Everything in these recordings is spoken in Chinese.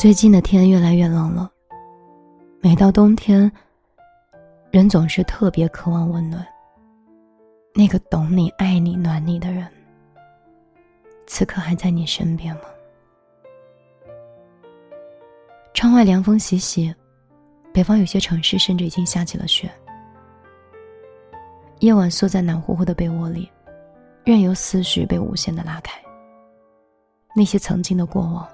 最近的天越来越冷了，每到冬天，人总是特别渴望温暖。那个懂你、爱你、暖你的人，此刻还在你身边吗？窗外凉风习习，北方有些城市甚至已经下起了雪。夜晚缩在暖乎乎的被窝里，任由思绪被无限的拉开。那些曾经的过往，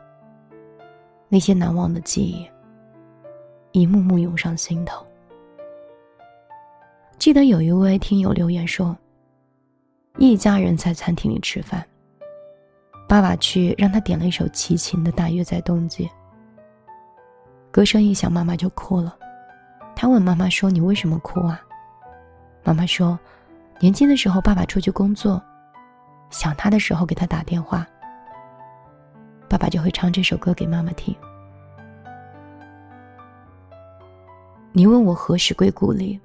那些难忘的记忆，一幕幕涌上心头。记得有一位听友留言说：“一家人在餐厅里吃饭，爸爸去让他点了一首齐秦的《大约在冬季》。歌声一响，妈妈就哭了。他问妈妈说：‘你为什么哭啊？’妈妈说：‘年轻的时候爸爸出去工作，想他的时候给他打电话。’”爸爸就会唱这首歌给妈妈听。你问我何时归故里，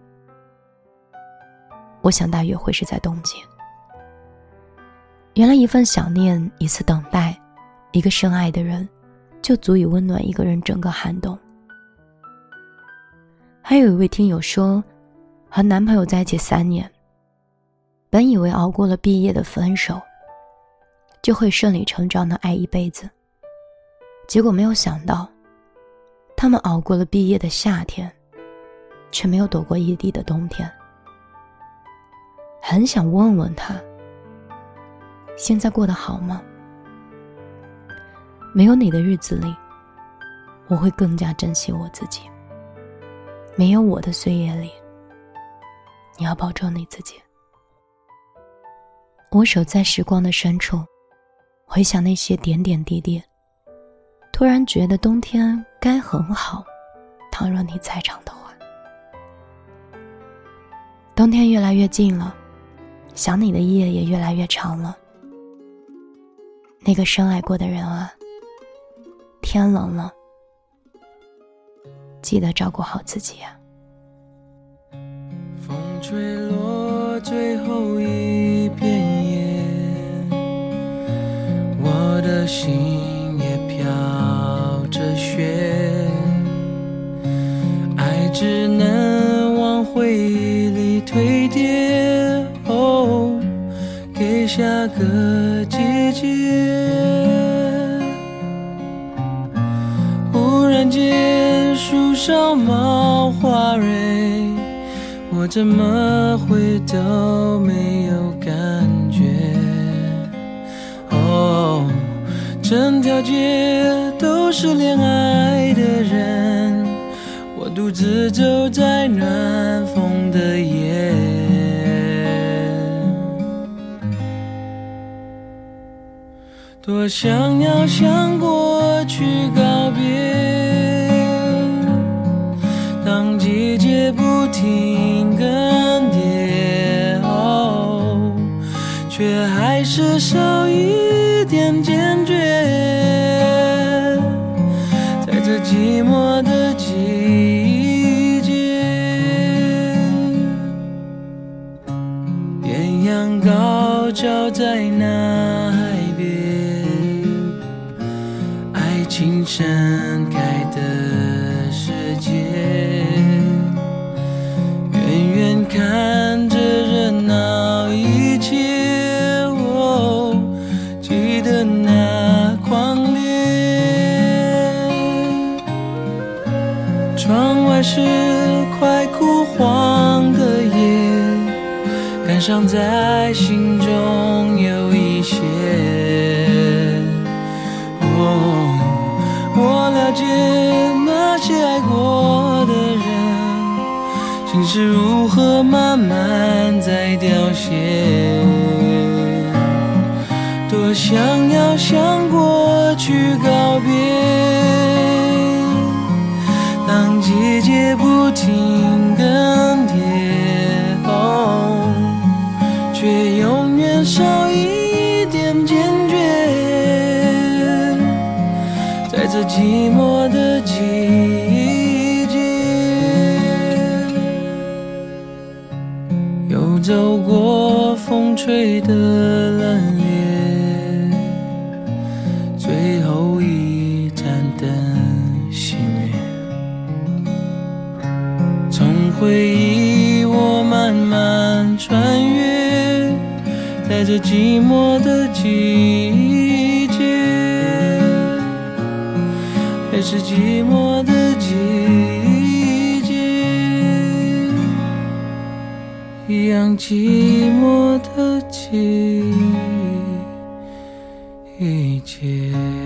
我想大约会是在冬季。原来一份想念，一次等待，一个深爱的人，就足以温暖一个人整个寒冬。还有一位听友说，和男朋友在一起三年，本以为熬过了毕业的分手。就会顺理成章的爱一辈子。结果没有想到，他们熬过了毕业的夏天，却没有躲过异地的冬天。很想问问他，现在过得好吗？没有你的日子里，我会更加珍惜我自己。没有我的岁月里，你要保重你自己。我守在时光的深处。回想那些点点滴滴，突然觉得冬天该很好。倘若你在场的话，冬天越来越近了，想你的夜也越来越长了。那个深爱过的人啊，天冷了，记得照顾好自己啊。风吹落最后一片叶。的心也飘着雪，爱只能往回忆里堆叠，哦，给下个季节。忽然间树上冒花蕊，我怎么会都没有感觉？整条街都是恋爱的人，我独自走在暖风的夜，多想要向过去告别。当季节不停更迭，哦，却还是少一点坚决。寂寞的季节，艳阳高照在那海边，爱情盛开的世界，远远看是快枯黄的叶，感伤在心中有一些。哦，我了解那些爱过的人，心是如何慢慢在凋谢。多想要向过去停更迭，却永远少一点坚决。在这寂寞的季节，又走过风吹的冷冽，回忆，我慢慢穿越，在这寂寞的季节，还是寂寞的季节，一样寂寞的季节。